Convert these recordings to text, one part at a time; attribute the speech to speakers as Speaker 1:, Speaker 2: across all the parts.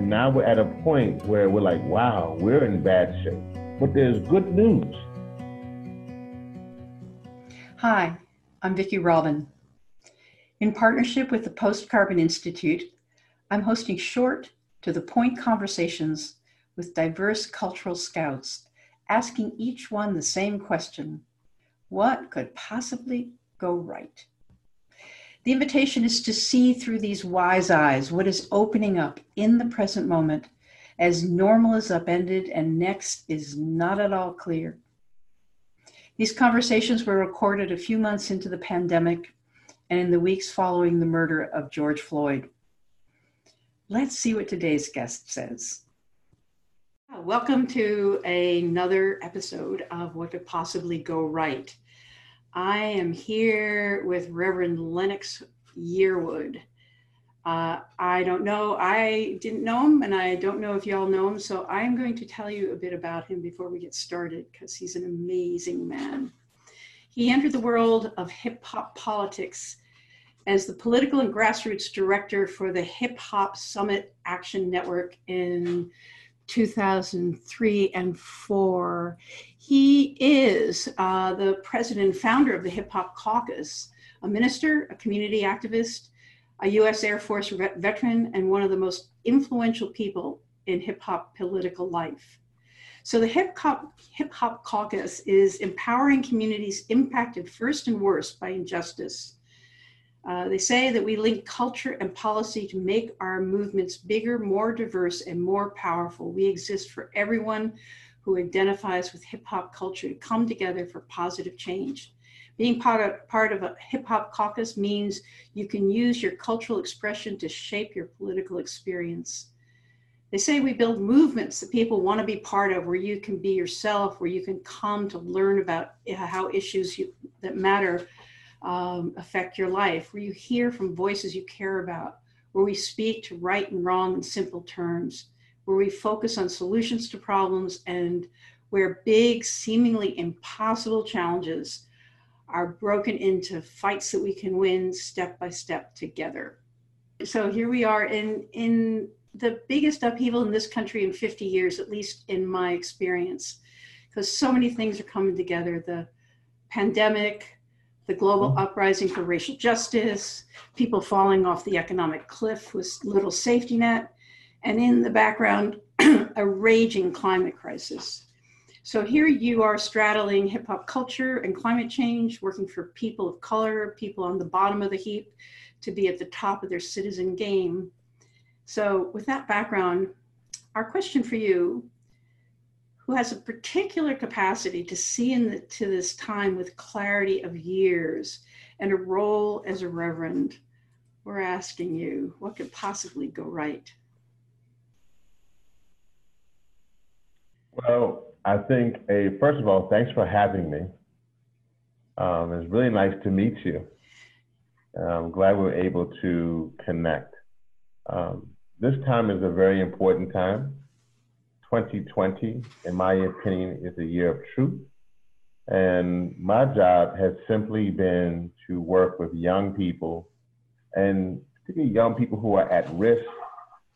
Speaker 1: Now we're at a point where we're like, wow, we're in bad shape. But there's good news.
Speaker 2: Hi, I'm Vicki Robin. In partnership with the Post Carbon Institute, I'm hosting short, to the point conversations with diverse cultural scouts, asking each one the same question What could possibly go right? The invitation is to see through these wise eyes what is opening up in the present moment as normal is upended and next is not at all clear. These conversations were recorded a few months into the pandemic and in the weeks following the murder of George Floyd. Let's see what today's guest says. Welcome to another episode of What Could Possibly Go Right. I am here with Reverend Lennox Yearwood. Uh, I don't know, I didn't know him, and I don't know if y'all know him, so I'm going to tell you a bit about him before we get started because he's an amazing man. He entered the world of hip hop politics as the political and grassroots director for the Hip Hop Summit Action Network in 2003 and 4. He is uh, the president and founder of the Hip Hop Caucus, a minister, a community activist, a U.S. Air Force veteran, and one of the most influential people in hip hop political life. So the Hip Hop, Hip Hop Caucus is empowering communities impacted first and worst by injustice uh, they say that we link culture and policy to make our movements bigger, more diverse, and more powerful. We exist for everyone who identifies with hip hop culture to come together for positive change. Being part of, part of a hip hop caucus means you can use your cultural expression to shape your political experience. They say we build movements that people want to be part of, where you can be yourself, where you can come to learn about how issues you, that matter um, affect your life, where you hear from voices you care about, where we speak to right and wrong in simple terms, where we focus on solutions to problems, and where big, seemingly impossible challenges are broken into fights that we can win step by step together. So here we are in, in the biggest upheaval in this country in 50 years, at least in my experience, because so many things are coming together the pandemic, the global mm-hmm. uprising for racial justice, people falling off the economic cliff with little safety net, and in the background, a raging climate crisis. So here you are straddling hip hop culture and climate change, working for people of color, people on the bottom of the heap to be at the top of their citizen game. So with that background, our question for you who has a particular capacity to see into this time with clarity of years and a role as a reverend, we're asking you, what could possibly go right?
Speaker 1: Well, I think, a, first of all, thanks for having me. Um, it's really nice to meet you. I'm glad we are able to connect. Um, this time is a very important time 2020, in my opinion, is a year of truth. And my job has simply been to work with young people, and particularly young people who are at risk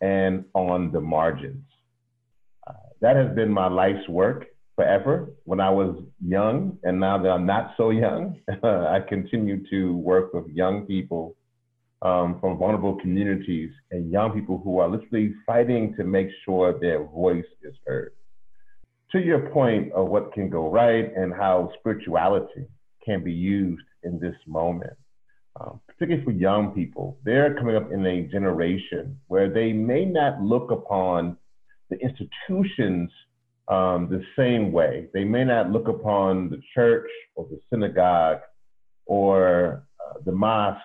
Speaker 1: and on the margins. Uh, that has been my life's work forever. When I was young, and now that I'm not so young, I continue to work with young people um, from vulnerable communities and young people who are literally fighting to make sure their voice is heard. To your point of what can go right and how spirituality can be used in this moment, um, particularly for young people, they're coming up in a generation where they may not look upon the institutions um, the same way. They may not look upon the church or the synagogue or uh, the mosque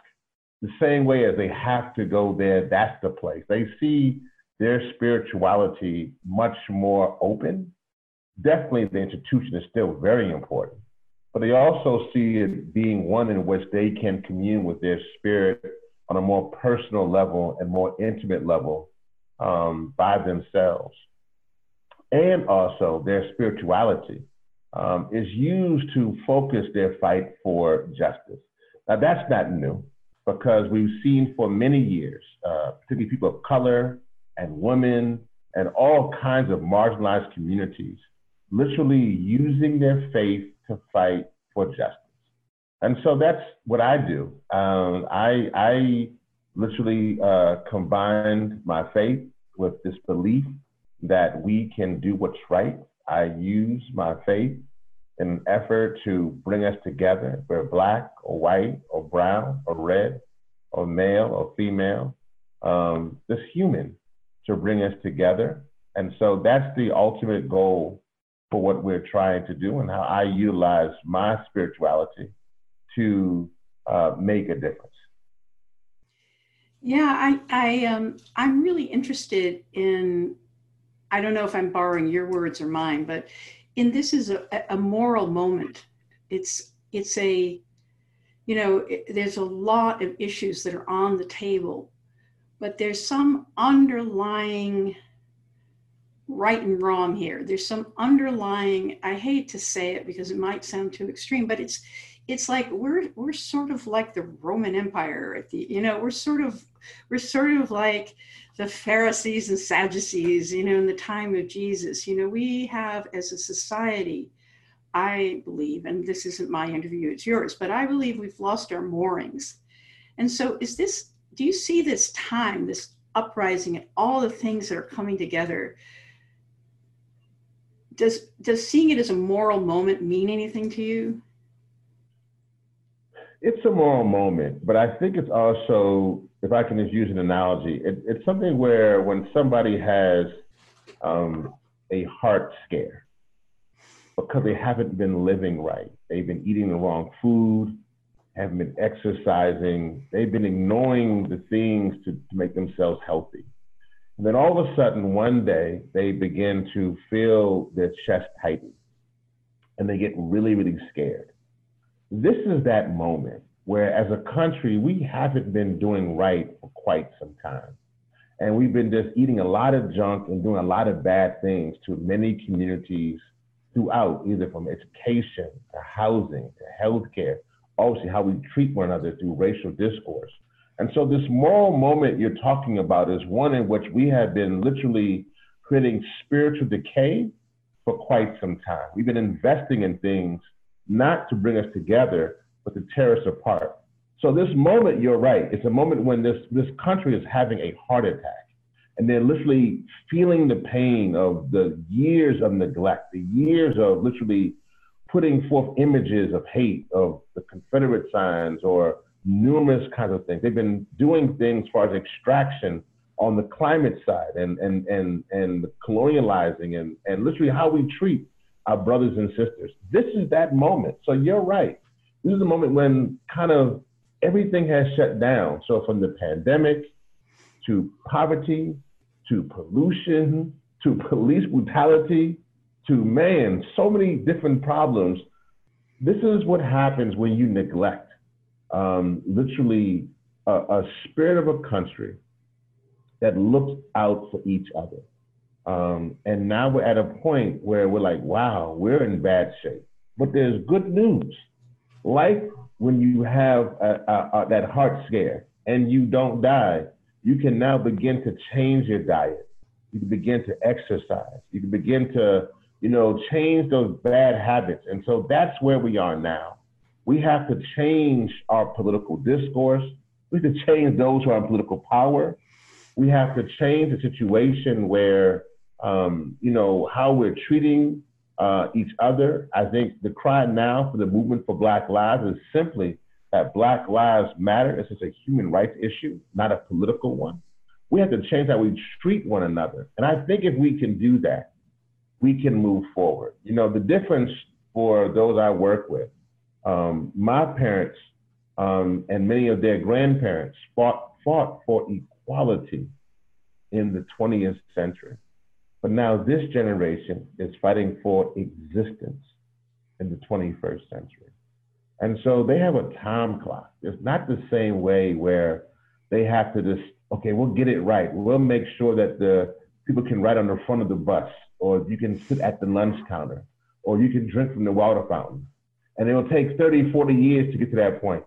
Speaker 1: the same way as they have to go there, that's the place. They see their spirituality much more open. Definitely, the institution is still very important, but they also see it being one in which they can commune with their spirit on a more personal level and more intimate level um, by themselves. And also, their spirituality um, is used to focus their fight for justice. Now, that's not new because we've seen for many years, uh, particularly people of color and women and all kinds of marginalized communities literally using their faith to fight for justice. And so that's what I do. Um, I, I literally uh, combined my faith with this belief that we can do what's right. I use my faith in an effort to bring us together. We're black or white or brown or red or male or female, um, just human to bring us together. And so that's the ultimate goal for what we're trying to do and how I utilize my spirituality to uh, make a difference.
Speaker 2: Yeah, I, I, um, I'm really interested in. I don't know if I'm borrowing your words or mine, but in this is a, a moral moment. It's, it's a, you know, it, there's a lot of issues that are on the table, but there's some underlying right and wrong here. There's some underlying, I hate to say it because it might sound too extreme, but it's it's like we're we're sort of like the Roman Empire at the you know we're sort of we're sort of like the Pharisees and Sadducees you know in the time of Jesus. You know we have as a society I believe and this isn't my interview it's yours but I believe we've lost our moorings. And so is this do you see this time this uprising and all the things that are coming together? Does does seeing it as a moral moment mean anything to you?
Speaker 1: It's a moral moment, but I think it's also, if I can just use an analogy, it, it's something where when somebody has um, a heart scare because they haven't been living right, they've been eating the wrong food, haven't been exercising, they've been ignoring the things to, to make themselves healthy. And then all of a sudden, one day, they begin to feel their chest tighten and they get really, really scared this is that moment where, as a country, we haven't been doing right for quite some time. And we've been just eating a lot of junk and doing a lot of bad things to many communities throughout, either from education to housing to healthcare, obviously, how we treat one another through racial discourse. And so, this moral moment you're talking about is one in which we have been literally creating spiritual decay for quite some time. We've been investing in things not to bring us together, but to tear us apart. So this moment, you're right. It's a moment when this this country is having a heart attack, and they're literally feeling the pain of the years of neglect, the years of literally putting forth images of hate, of the Confederate signs, or numerous kinds of things. They've been doing things as far as extraction on the climate side, and and and and colonializing, and and literally how we treat our brothers and sisters. This is that moment. So you're right. This is a moment when kind of everything has shut down. So from the pandemic to poverty to pollution to police brutality to man, so many different problems. This is what happens when you neglect um, literally a, a spirit of a country that looks out for each other. Um, and now we're at a point where we're like, wow, we're in bad shape. But there's good news. Like when you have a, a, a, that heart scare and you don't die, you can now begin to change your diet. You can begin to exercise. You can begin to, you know, change those bad habits. And so that's where we are now. We have to change our political discourse. We have to change those who are in political power. We have to change the situation where um, you know, how we're treating uh, each other. I think the cry now for the movement for Black Lives is simply that Black Lives Matter. It's just a human rights issue, not a political one. We have to change how we treat one another. And I think if we can do that, we can move forward. You know, the difference for those I work with, um, my parents um, and many of their grandparents fought, fought for equality in the 20th century. But now this generation is fighting for existence in the 21st century. And so they have a time clock. It's not the same way where they have to just, okay, we'll get it right. We'll make sure that the people can ride on the front of the bus, or you can sit at the lunch counter, or you can drink from the water fountain. And it will take 30, 40 years to get to that point.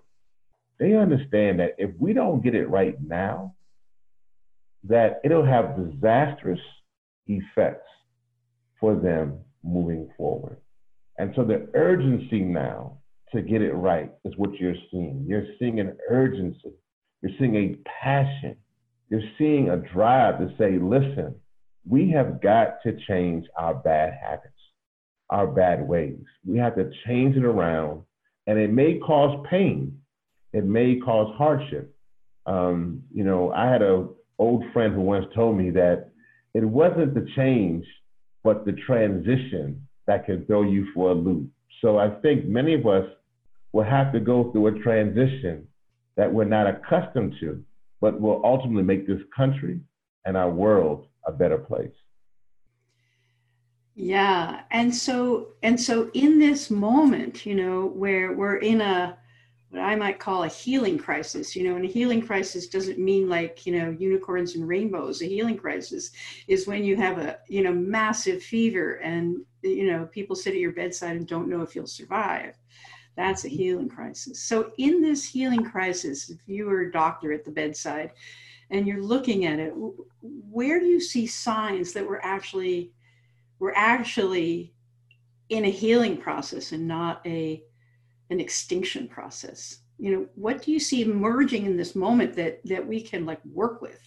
Speaker 1: They understand that if we don't get it right now, that it'll have disastrous effects for them moving forward. And so the urgency now to get it right is what you're seeing. You're seeing an urgency, you're seeing a passion, you're seeing a drive to say, listen, we have got to change our bad habits, our bad ways. We have to change it around, and it may cause pain, it may cause hardship. Um, you know, I had an old friend who once told me that it wasn't the change, but the transition that can throw you for a loop. So I think many of us will have to go through a transition that we're not accustomed to, but will ultimately make this country and our world a better place.
Speaker 2: Yeah, and so and so in this moment, you know, where we're in a what I might call a healing crisis. You know, and a healing crisis doesn't mean like, you know, unicorns and rainbows. A healing crisis is when you have a, you know, massive fever and, you know, people sit at your bedside and don't know if you'll survive. That's a mm-hmm. healing crisis. So, in this healing crisis, if you were a doctor at the bedside and you're looking at it, where do you see signs that we're actually, we're actually in a healing process and not a an extinction process. You know what do you see emerging in this moment that that we can like work with?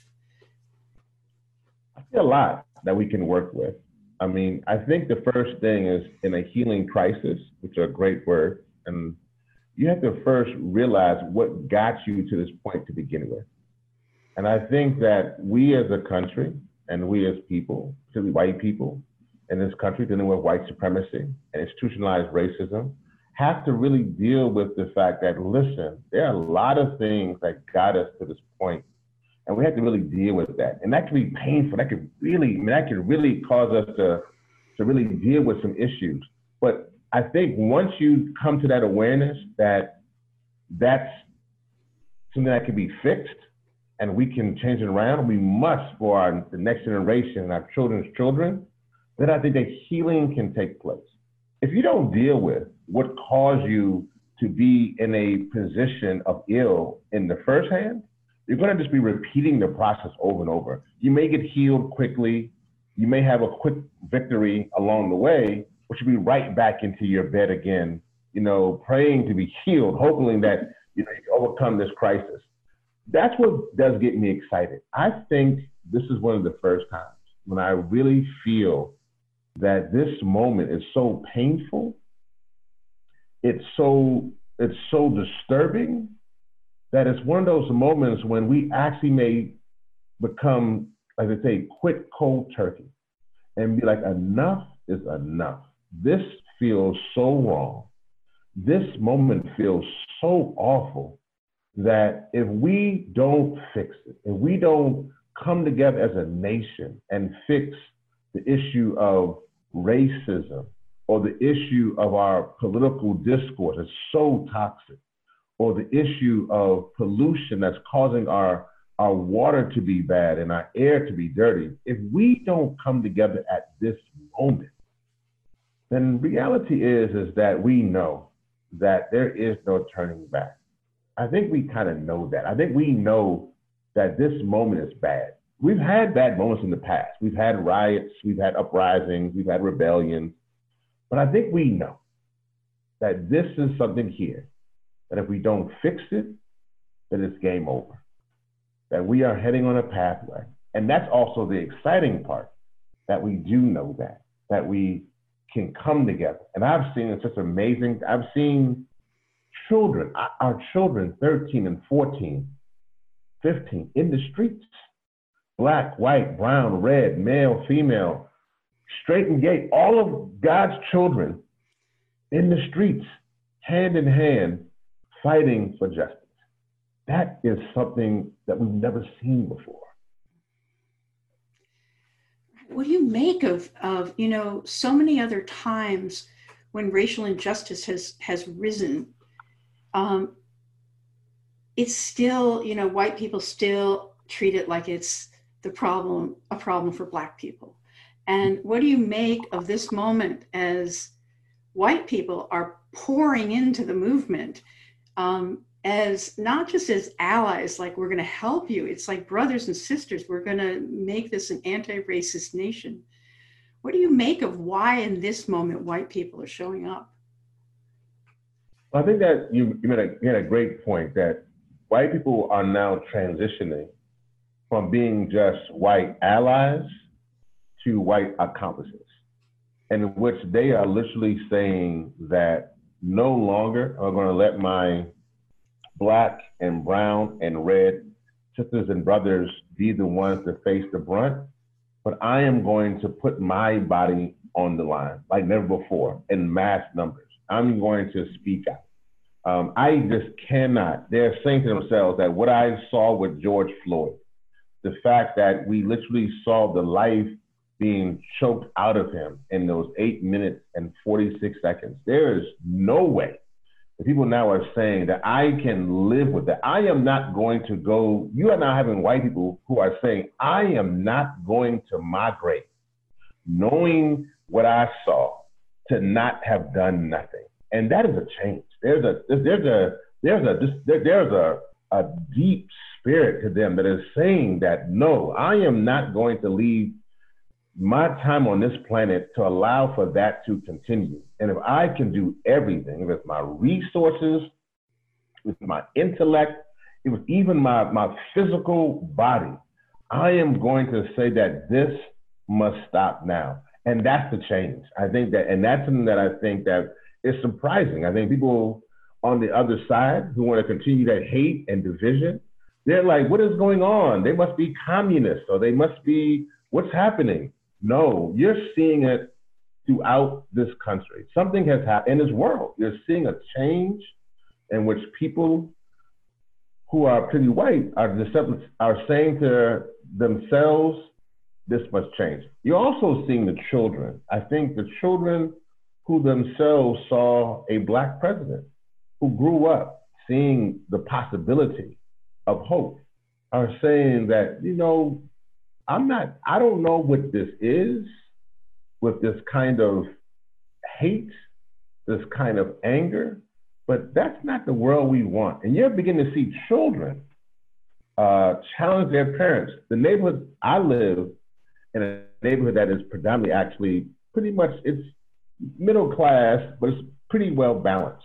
Speaker 1: I see a lot that we can work with. I mean i think the first thing is in a healing crisis which are great word and you have to first realize what got you to this point to begin with. And i think that we as a country and we as people particularly white people in this country dealing with white supremacy and institutionalized racism have to really deal with the fact that, listen, there are a lot of things that got us to this point, and we have to really deal with that. And that can be painful. That could really, I mean, that could really cause us to, to really deal with some issues. But I think once you come to that awareness that that's something that can be fixed and we can change it around, we must for our, the next generation and our children's children, then I think that healing can take place. If you don't deal with what caused you to be in a position of ill in the first hand, you're going to just be repeating the process over and over. You may get healed quickly. You may have a quick victory along the way, but you'll be right back into your bed again, you know, praying to be healed, hoping that you know you overcome this crisis. That's what does get me excited. I think this is one of the first times when I really feel that this moment is so painful it's so it's so disturbing that it's one of those moments when we actually may become, as I say, quit cold turkey and be like, enough is enough. This feels so wrong. This moment feels so awful that if we don't fix it, if we don't come together as a nation and fix the issue of racism or the issue of our political discourse is so toxic, or the issue of pollution that's causing our, our water to be bad and our air to be dirty, if we don't come together at this moment, then reality is, is that we know that there is no turning back. I think we kind of know that. I think we know that this moment is bad. We've had bad moments in the past. We've had riots, we've had uprisings, we've had rebellions, but I think we know that this is something here that if we don't fix it, then it's game over. That we are heading on a pathway. And that's also the exciting part that we do know that, that we can come together. And I've seen it's just amazing. I've seen children, our children, 13 and 14, 15, in the streets, black, white, brown, red, male, female, straight and gay, all of God's children in the streets, hand in hand, fighting for justice. That is something that we've never seen before.
Speaker 2: What do you make of, of you know, so many other times when racial injustice has, has risen? Um, it's still, you know, white people still treat it like it's the problem, a problem for Black people. And what do you make of this moment as white people are pouring into the movement? Um, as not just as allies, like we're going to help you. It's like brothers and sisters. We're going to make this an anti-racist nation. What do you make of why, in this moment, white people are showing up?
Speaker 1: I think that you, you, made a, you made a great point that white people are now transitioning from being just white allies to white accomplices, in which they are literally saying that no longer are going to let my black and brown and red sisters and brothers be the ones to face the brunt, but I am going to put my body on the line like never before in mass numbers. I'm going to speak out. Um, I just cannot. They're saying to themselves that what I saw with George Floyd, the fact that we literally saw the life being choked out of him in those eight minutes and 46 seconds, there is no way the people now are saying that I can live with that. I am not going to go. You are now having white people who are saying, I am not going to migrate, knowing what I saw, to not have done nothing. And that is a change. There's a there's a there's a there's a a deep spirit to them that is saying that no, I am not going to leave my time on this planet to allow for that to continue. And if I can do everything, with my resources, with my intellect, it was even my, my physical body, I am going to say that this must stop now. And that's the change. I think that, and that's something that I think that is surprising. I think people on the other side who want to continue that hate and division, they're like, what is going on? They must be communists or they must be, what's happening? No, you're seeing it throughout this country. Something has happened in this world. You're seeing a change in which people who are pretty white are, are saying to themselves, this must change. You're also seeing the children. I think the children who themselves saw a black president, who grew up seeing the possibility of hope, are saying that, you know, I'm not, I don't know what this is with this kind of hate, this kind of anger, but that's not the world we want. And you're beginning to see children uh, challenge their parents. The neighborhood I live in a neighborhood that is predominantly actually pretty much it's middle class, but it's pretty well balanced.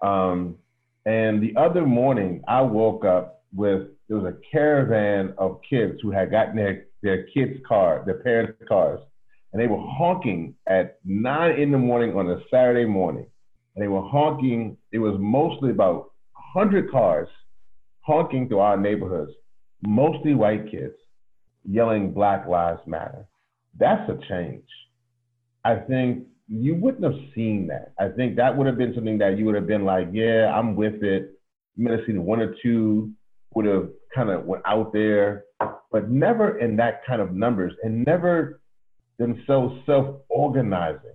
Speaker 1: Um, and the other morning, I woke up with there was a caravan of kids who had gotten their, their kids' car, their parents' cars, and they were honking at nine in the morning on a Saturday morning. And they were honking, it was mostly about 100 cars honking through our neighborhoods, mostly white kids, yelling Black Lives Matter. That's a change. I think you wouldn't have seen that. I think that would have been something that you would have been like, yeah, I'm with it. You might have seen one or two would have kind of went out there, but never in that kind of numbers and never themselves self-organizing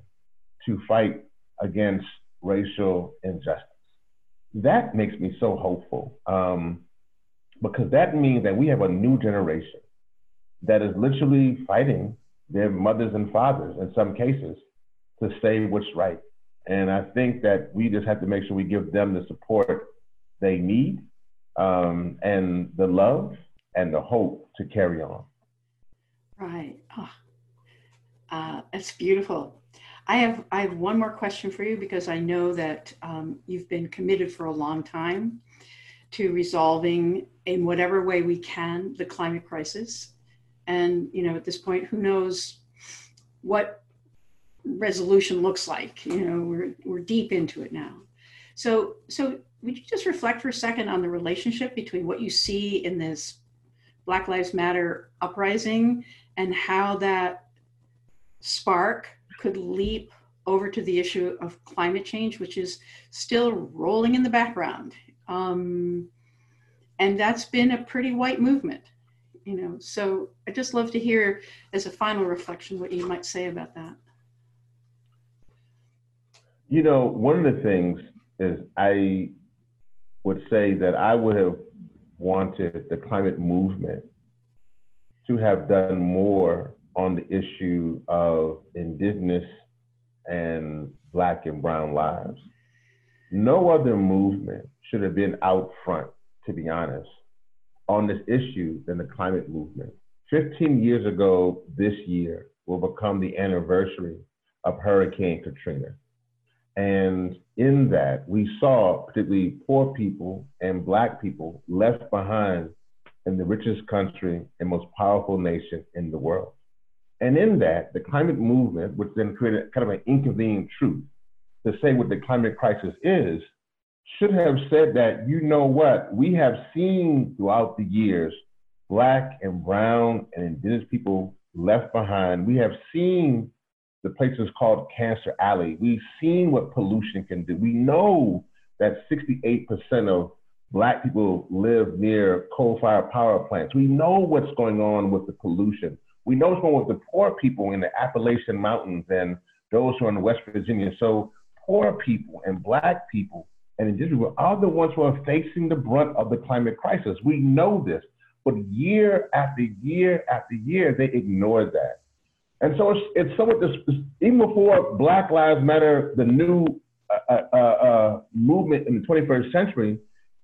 Speaker 1: to fight against racial injustice. That makes me so hopeful um, because that means that we have a new generation that is literally fighting their mothers and fathers in some cases to say what's right. And I think that we just have to make sure we give them the support they need um, and the love and the hope to carry on.
Speaker 2: Right. Oh, uh, that's beautiful. I have I have one more question for you because I know that um, you've been committed for a long time to resolving in whatever way we can the climate crisis, and you know at this point, who knows what resolution looks like? You know, we're we're deep into it now. So so would you just reflect for a second on the relationship between what you see in this Black Lives Matter uprising and how that spark could leap over to the issue of climate change, which is still rolling in the background. Um, and that's been a pretty white movement, you know. So I'd just love to hear, as a final reflection, what you might say about that.
Speaker 1: You know, one of the things is I would say that I would have wanted the climate movement to have done more on the issue of indigenous and black and brown lives. no other movement should have been out front, to be honest, on this issue than the climate movement. 15 years ago this year will become the anniversary of Hurricane Katrina. And in that, we saw particularly poor people and Black people left behind in the richest country and most powerful nation in the world. And in that, the climate movement, which then created kind of an inconvenient truth to say what the climate crisis is, should have said that, you know what, we have seen throughout the years Black and Brown and Indigenous people left behind. We have seen the place is called Cancer Alley. We've seen what pollution can do. We know that 68% of Black people live near coal fired power plants. We know what's going on with the pollution. We know what's going on with the poor people in the Appalachian Mountains and those who are in West Virginia. So, poor people and Black people and indigenous people are the ones who are facing the brunt of the climate crisis. We know this. But year after year after year, they ignore that. And so it's, it's somewhat this, even before Black Lives Matter, the new uh, uh, uh, uh movement in the 21st century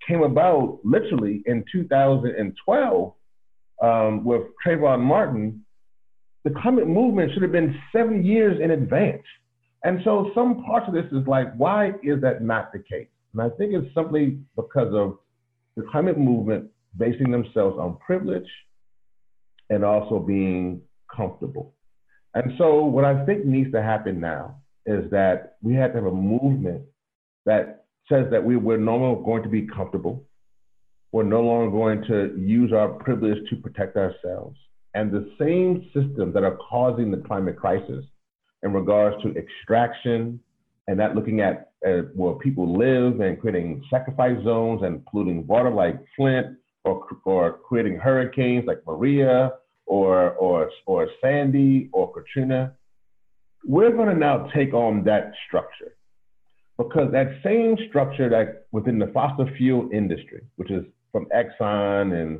Speaker 1: came about literally in 2012 um, with Trayvon Martin, the climate movement should have been seven years in advance. And so some parts of this is like, why is that not the case? And I think it's simply because of the climate movement basing themselves on privilege and also being comfortable. And so, what I think needs to happen now is that we have to have a movement that says that we, we're no longer going to be comfortable. We're no longer going to use our privilege to protect ourselves. And the same systems that are causing the climate crisis in regards to extraction and that looking at uh, where people live and creating sacrifice zones and polluting water like Flint or, or creating hurricanes like Maria or, or, or Sandy or Katrina, we're going to now take on that structure. Because that same structure that within the fossil fuel industry, which is from Exxon and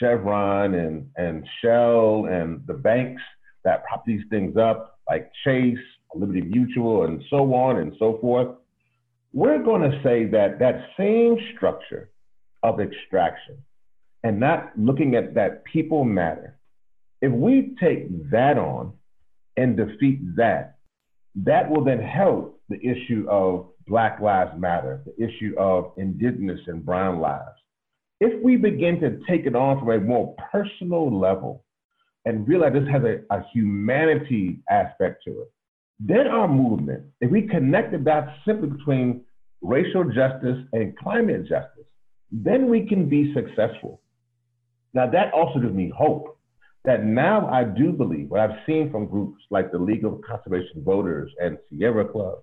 Speaker 1: Chevron and, and Shell and the banks that prop these things up, like Chase, Liberty Mutual, and so on and so forth, we're going to say that that same structure of extraction and not looking at that people matter if we take that on and defeat that, that will then help the issue of Black Lives Matter, the issue of Indigenous and Brown lives. If we begin to take it on from a more personal level and realize this has a, a humanity aspect to it, then our movement, if we connect the dots simply between racial justice and climate justice, then we can be successful. Now, that also gives me hope that now I do believe what I've seen from groups like the League of Conservation Voters and Sierra Club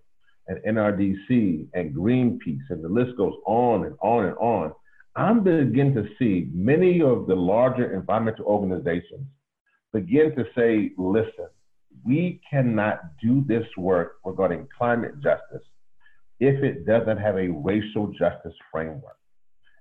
Speaker 1: and NRDC and Greenpeace, and the list goes on and on and on. I'm beginning to see many of the larger environmental organizations begin to say, listen, we cannot do this work regarding climate justice if it doesn't have a racial justice framework.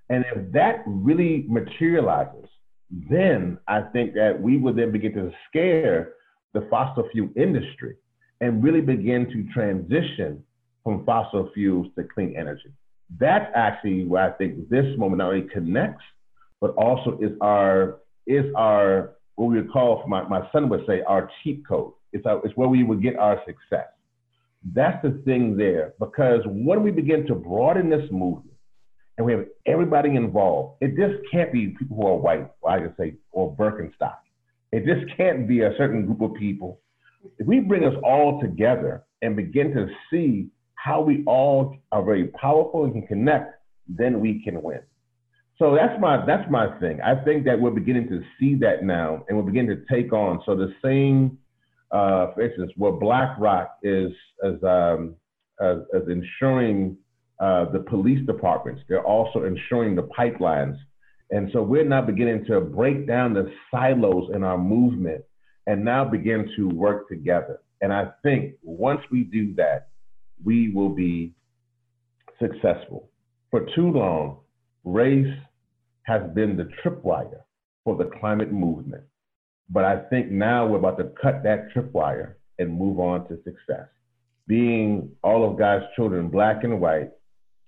Speaker 1: And if that really materializes, then I think that we would then begin to scare the fossil fuel industry and really begin to transition from fossil fuels to clean energy. That's actually where I think this moment not only connects, but also is our is our what we would call my, my son would say our cheat code. It's our, it's where we would get our success. That's the thing there because when we begin to broaden this movement and we have everybody involved. It just can't be people who are white, I could say, or Birkenstock. It just can't be a certain group of people. If we bring us all together and begin to see how we all are very powerful and can connect, then we can win. So that's my that's my thing. I think that we're beginning to see that now, and we're beginning to take on. So the same, uh, for instance, where BlackRock is as um, as, as insuring uh, the police departments. They're also insuring the pipelines. And so we're now beginning to break down the silos in our movement and now begin to work together. And I think once we do that, we will be successful. For too long, race has been the tripwire for the climate movement. But I think now we're about to cut that tripwire and move on to success. Being all of God's children, black and white,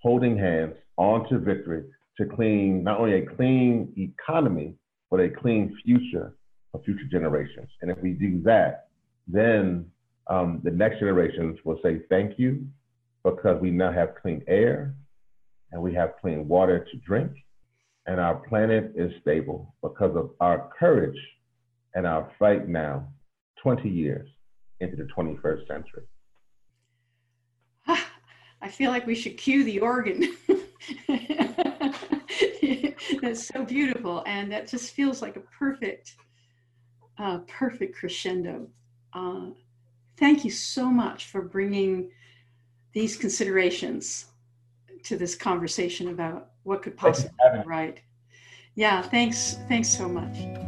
Speaker 1: holding hands on to victory to clean not only a clean economy, but a clean future for future generations. And if we do that, then um, the next generations will say thank you because we now have clean air and we have clean water to drink and our planet is stable because of our courage and our fight now, 20 years into the 21st century.
Speaker 2: I feel like we should cue the organ. That's so beautiful, and that just feels like a perfect, uh, perfect crescendo. Uh, thank you so much for bringing these considerations to this conversation about what could possibly be right. Yeah, thanks. Thanks so much.